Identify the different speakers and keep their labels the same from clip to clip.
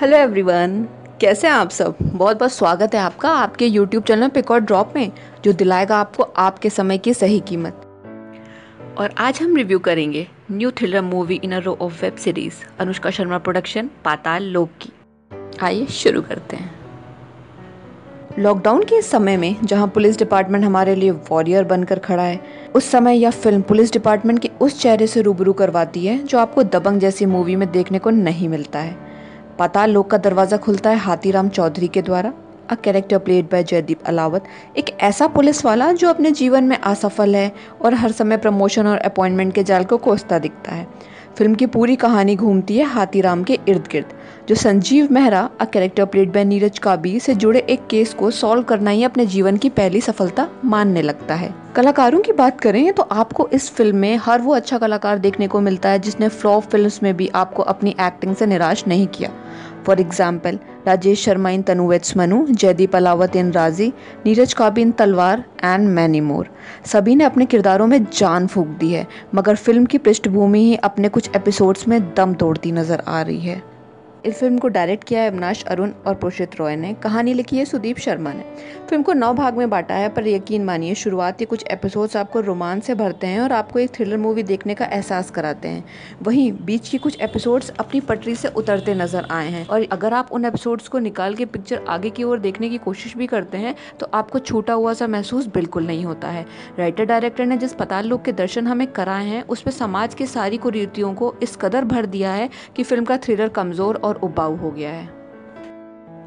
Speaker 1: Hello everyone कैसे हैं आप सब? बहुत बहुत स्वागत है आपका आपके यूट्यूब चैनल पिक और ड्रॉप में, जो दिलाएगा आपको आपके समय की सही कीमत। और आज हम रिव्यू करेंगे new thriller movie in a row of web series Anushka Sharma production Paatal Lok की। आइए शुरू करते हैं। लॉकडाउन के समय में, जहाँ पुलिस डिपार्टमेंट हमारे लिए वॉरियर बनकर खड़ा है, उस समय यह फ़िल्म पुलिस डिपार्टमेंट के उस चेहरे से रूबरू करवाती है, जो आपको दबंग जैसी मूवी में देखने को नहीं मिलता है। पाताल लोक का दरवाज़ा खुलता है हाथीराम चौधरी के द्वारा। A character played by Jaideep Ahlawat. एक ऐसा पुलिस वाला जो अपने जीवन में असफल है और हर समय प्रमोशन और अपॉइंटमेंट के जाल को कोसता दिखता है। फ़िल्म की पूरी कहानी घूमती है हाथीराम के इर्द गिर्द जो Sanjeev Mehra a character played by Neeraj Kabi, से जुड़े एक केस को सॉल्व करना ही अपने जीवन की पहली सफलता मानने लगता है। कलाकारों की बात करें तो आपको इस फ़िल्म में हर वो अच्छा कलाकार देखने को मिलता है जिसने फ्लॉप फिल्म्स में भी आपको अपनी एक्टिंग से निराश नहीं किया। For example Rajesh Sharma in Tanu weds Manu, Jaideep Ahlawat in Raazi, Neeraj काबी इन तलवार एंड मैनी मोर सभी ने अपने किरदारों में जान फूक दी है, मगर फ़िल्म की पृष्ठभूमि ही अपने कुछ एपिसोड्स में दम तोड़ती नज़र आ रही है। इस फ़िल्म को डायरेक्ट किया है अविनाश अरुण और पुरुषित रॉय ने। कहानी लिखी है सुदीप शर्मा ने। फ़िल्म को नौ भाग में बांटा है, पर यकीन मानिए, शुरुआत के कुछ एपिसोड्स आपको रोमांच से भरते हैं और आपको एक थ्रिलर मूवी देखने का एहसास कराते हैं। वहीं बीच के कुछ एपिसोड्स अपनी पटरी से उतरते नज़र आए हैं और अगर आप उन एपिसोड्स को निकाल के पिक्चर आगे की ओर देखने की कोशिश भी करते हैं तो आपको छूटा हुआ सा महसूस बिल्कुल नहीं होता है। राइटर डायरेक्टर ने जिस पताल लोग के दर्शन हमें कराए हैं उसमें समाज की सारी कुरीतियों को इस कदर भर दिया है कि फ़िल्म का थ्रिलर कमज़ोर और उबाऊ हो गया है।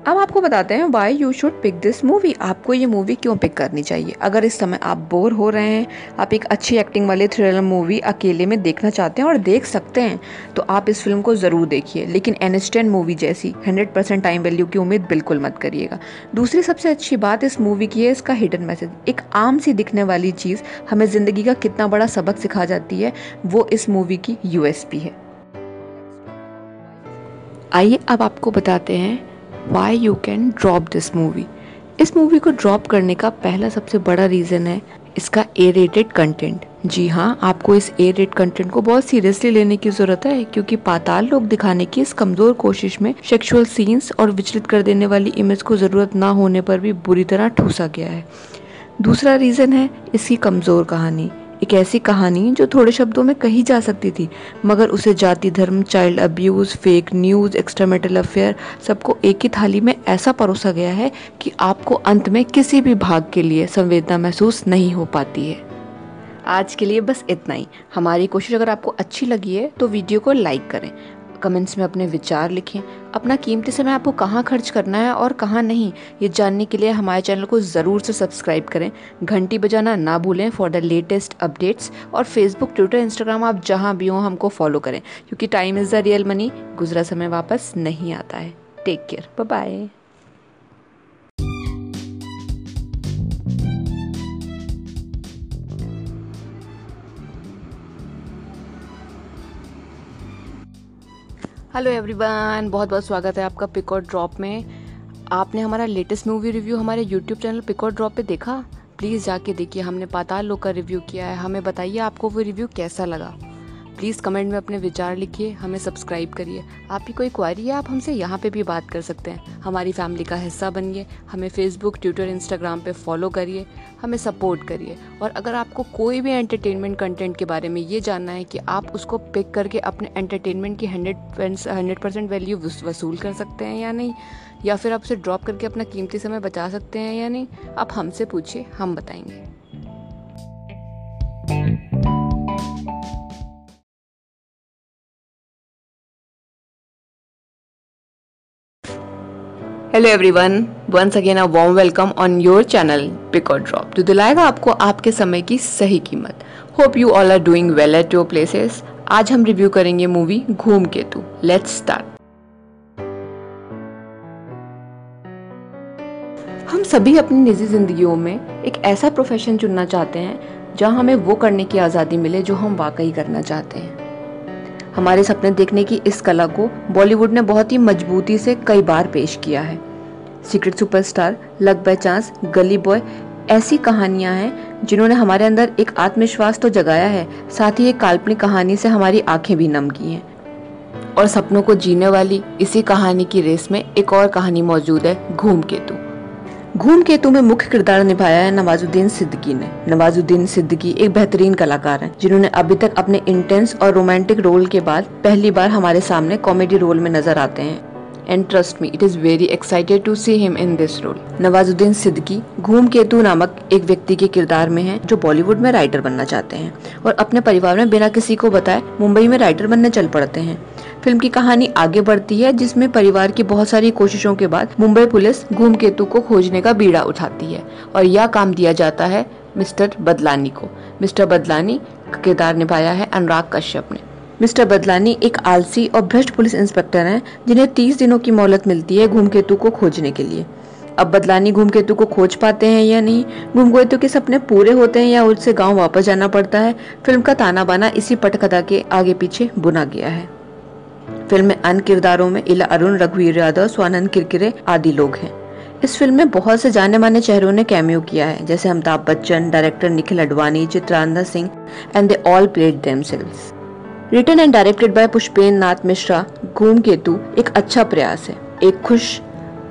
Speaker 1: अब आपको बताते हैं why you should pick this movie आपको ये मूवी क्यों पिक करनी चाहिए? अगर इस समय आप बोर हो रहे हैं, आप एक अच्छी एक्टिंग वाली थ्रिलर मूवी अकेले में देखना चाहते हैं और देख सकते हैं तो आप इस फ़िल्म को ज़रूर देखिए। लेकिन एनस्टेंट मूवी जैसी 100 परसेंट टाइम वैल्यू की उम्मीद बिल्कुल मत करिएगा। दूसरी सबसे अच्छी बात इस मूवी की है, इसका हिडन मैसेज एक आम सी दिखने वाली चीज़ हमें ज़िंदगी का कितना बड़ा सबक सिखा जाती है, वो इस मूवी की यूएसपी है। आइए अब आपको बताते हैं why you can drop this movie इस मूवी को ड्रॉप करने का पहला सबसे बड़ा रीज़न है इसका ए रेटेड कंटेंट जी हाँ आपको इस ए रेट कंटेंट को बहुत सीरियसली लेने की ज़रूरत है, क्योंकि पाताल लोग दिखाने की इस कमज़ोर कोशिश में सेक्सुअल सीन्स और विचलित कर देने वाली इमेज को ज़रूरत ना होने पर भी बुरी तरह ठूसा गया है। दूसरा रीज़न है इसकी कमज़ोर कहानी. एक ऐसी कहानी जो थोड़े शब्दों में कही जा सकती थी, मगर उसे जाति, धर्म child abuse fake news extramarital affair सबको एक ही थाली में ऐसा परोसा गया है कि आपको अंत में किसी भी भाग के लिए संवेदना महसूस नहीं हो पाती है। आज के लिए बस इतना ही। हमारी कोशिश अगर आपको अच्छी लगी है तो वीडियो को लाइक करें। कमेंट्स में अपने विचार लिखें। अपना कीमती समय आपको कहाँ खर्च करना है और कहाँ नहीं, ये जानने के लिए हमारे चैनल को ज़रूर से सब्सक्राइब करें। घंटी बजाना ना भूलें फॉर द लेटेस्ट अपडेट्स और फेसबुक ट्विटर इंस्टाग्राम आप जहाँ भी हों हमको फॉलो करें, क्योंकि time is the real money गुजरा समय वापस नहीं आता है। Take care bye hello everyone बहुत बहुत स्वागत है आपका पिक और ड्रॉप में। आपने हमारा लेटेस्ट मूवी रिव्यू हमारे यूट्यूब चैनल पिक और ड्रॉप पे देखा? प्लीज़ जाके देखिए, हमने पाताल लोग का रिव्यू किया है। हमें बताइए आपको वो रिव्यू कैसा लगा? प्लीज़ कमेंट में अपने विचार लिखिए, हमें सब्सक्राइब करिए। आपकी कोई क्वारी है, आप हमसे यहाँ पे भी बात कर सकते हैं। हमारी फैमिली का हिस्सा बनिए, हमें फेसबुक ट्विटर इंस्टाग्राम पे फॉलो करिए, हमें सपोर्ट करिए। और अगर आपको कोई भी एंटरटेनमेंट कंटेंट के बारे में ये जानना है कि आप उसको पिक करके अपने एंटरटेनमेंट की हंड्रेड हंड्रेड परसेंट वैल्यू वसूल कर सकते हैं या नहीं, या फिर आप उसे ड्रॉप करके अपना कीमती समय बचा सकते हैं या नहीं, आप हमसे पूछिए, हम बताएँगे। Hello everyone once again a warm welcome on your channel pick और ड्रॉप जो दिलाएगा आपको आपके समय की सही कीमत. Hope you all are doing well at your places आज हम रिव्यू करेंगे मूवी घूम केतु. लेट्स स्टार्ट हम सभी अपनी निजी जिंदगियों में एक ऐसा प्रोफेशन चुनना चाहते हैं, जहाँ हमें वो करने की आज़ादी मिले जो हम वाकई करना चाहते हैं. हमारे सपने देखने की इस कला को बॉलीवुड ने बहुत ही मजबूती से कई बार पेश किया है. Secret superstar luck by chance Gully boy ऐसी कहानियाँ हैं जिन्होंने हमारे अंदर एक आत्मविश्वास तो जगाया है, साथ ही एक काल्पनिक कहानी से हमारी आँखें भी नम की हैं। और सपनों को जीने वाली इसी कहानी की रेस में एक और कहानी मौजूद है, घूम केतु। घूम केतु में मुख्य किरदार निभाया है नवाजुद्दीन सिद्दीकी ने। नवाजुद्दीन सिद्दीकी एक बेहतरीन कलाकार हैं, जिन्होंने अभी तक अपने इंटेंस और रोमांटिक रोल के बाद पहली बार हमारे सामने कॉमेडी रोल में नज़र आते हैं। And trust me it is very excited to see him in this role Nawazuddin Siddiqui Ghoomketu नामक एक व्यक्ति के किरदार में है, जो बॉलीवुड में राइटर बनना चाहते हैं और अपने परिवार में बिना किसी को बताए मुंबई में राइटर बनने चल पड़ते हैं। फ़िल्म की कहानी आगे बढ़ती है, जिसमें परिवार की बहुत सारी कोशिशों के बाद मुंबई पुलिस घूम केतु को खोजने का बीड़ा उठाती है और यह काम दिया जाता है मिस्टर बदलानी को। मिस्टर बदलानी किरदार निभाया है अनुराग कश्यप ने। मिस्टर बदलानी एक आलसी और भ्रष्ट पुलिस इंस्पेक्टर हैं, जिन्हें 30 दिनों की मोहलत मिलती है घूमकेतु को खोजने के लिए। अब बदलानी घूमकेतु को खोज पाते हैं या नहीं? घूमकेतु के सपने पूरे होते हैं या उससे गाँव वापस जाना पड़ता है? फ़िल्म का ताना बाना इसी पटकथा के आगे पीछे बुना गया है। फ़िल्म में अन्य किरदारों में इला अरुण, रघुवीर यादव, स्वानंद किरकिरे आदि लोग हैं। इस फ़िल्म में बहुत से जाने माने चेहरों ने कैमियो किया है, जैसे Amitabh Bachchan, director Nikhil Advani, Chitrangada Singh and they all played themselves written and directed by Pushpendra Nath Mishra Ghoomketu एक अच्छा प्रयास है, एक खुश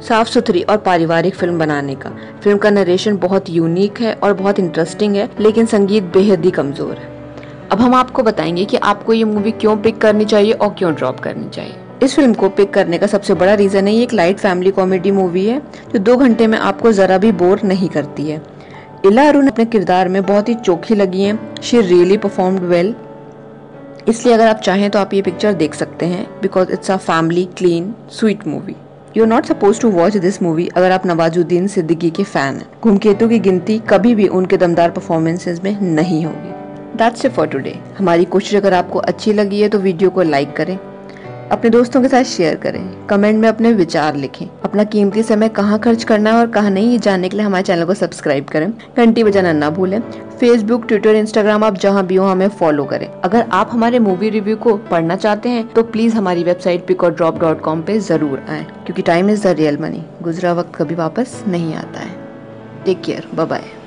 Speaker 1: साफ़ सुथरी और पारिवारिक फ़िल्म बनाने का। फ़िल्म का नरेशन बहुत यूनिक है और बहुत इंटरेस्टिंग है, लेकिन संगीत बेहद ही कमज़ोर है। अब हम आपको बताएँगे कि आपको ये मूवी क्यों पिक करनी चाहिए और क्यों ड्रॉप करनी चाहिए। इस फ़िल्म को पिक करने का सबसे बड़ा रीजन है, ये एक लाइट फैमिली कॉमेडी मूवी है, जो दो घंटे में आपको जरा भी बोर नहीं करती है। इला अरुण अपने किरदार में बहुत ही चोखी लगी है शी रियली परफॉर्म्ड वेल इसलिए अगर आप चाहें तो आप ये पिक्चर देख सकते हैं because it's a family clean sweet movie you are not suppose to watch this movie अगर आप नवाजुद्दीन सिद्दीकी के फ़ैन हैं। घूमकेतु की गिनती कभी भी उनके दमदार परफॉर्मेंसेज में नहीं होगी। दैट्स फॉर टुडे हमारी कोशिश अगर आपको अच्छी लगी है तो वीडियो को लाइक करें। अपने दोस्तों के साथ शेयर करें। कमेंट में अपने विचार लिखें। अपना कीमती समय कहाँ खर्च करना है और कहाँ नहीं, ये जानने के लिए हमारे चैनल को सब्सक्राइब करें। घंटी बजाना ना भूलें। फेसबुक ट्विटर इंस्टाग्राम आप जहाँ भी हो हमें फॉलो करें। अगर आप हमारे मूवी रिव्यू को पढ़ना चाहते हैं तो प्लीज़ हमारी वेबसाइट पिक और ड्रॉप डॉट कॉम पे ज़रूर आए, क्योंकि time is the real money गुजरा वक्त कभी वापस नहीं आता है। Take care bye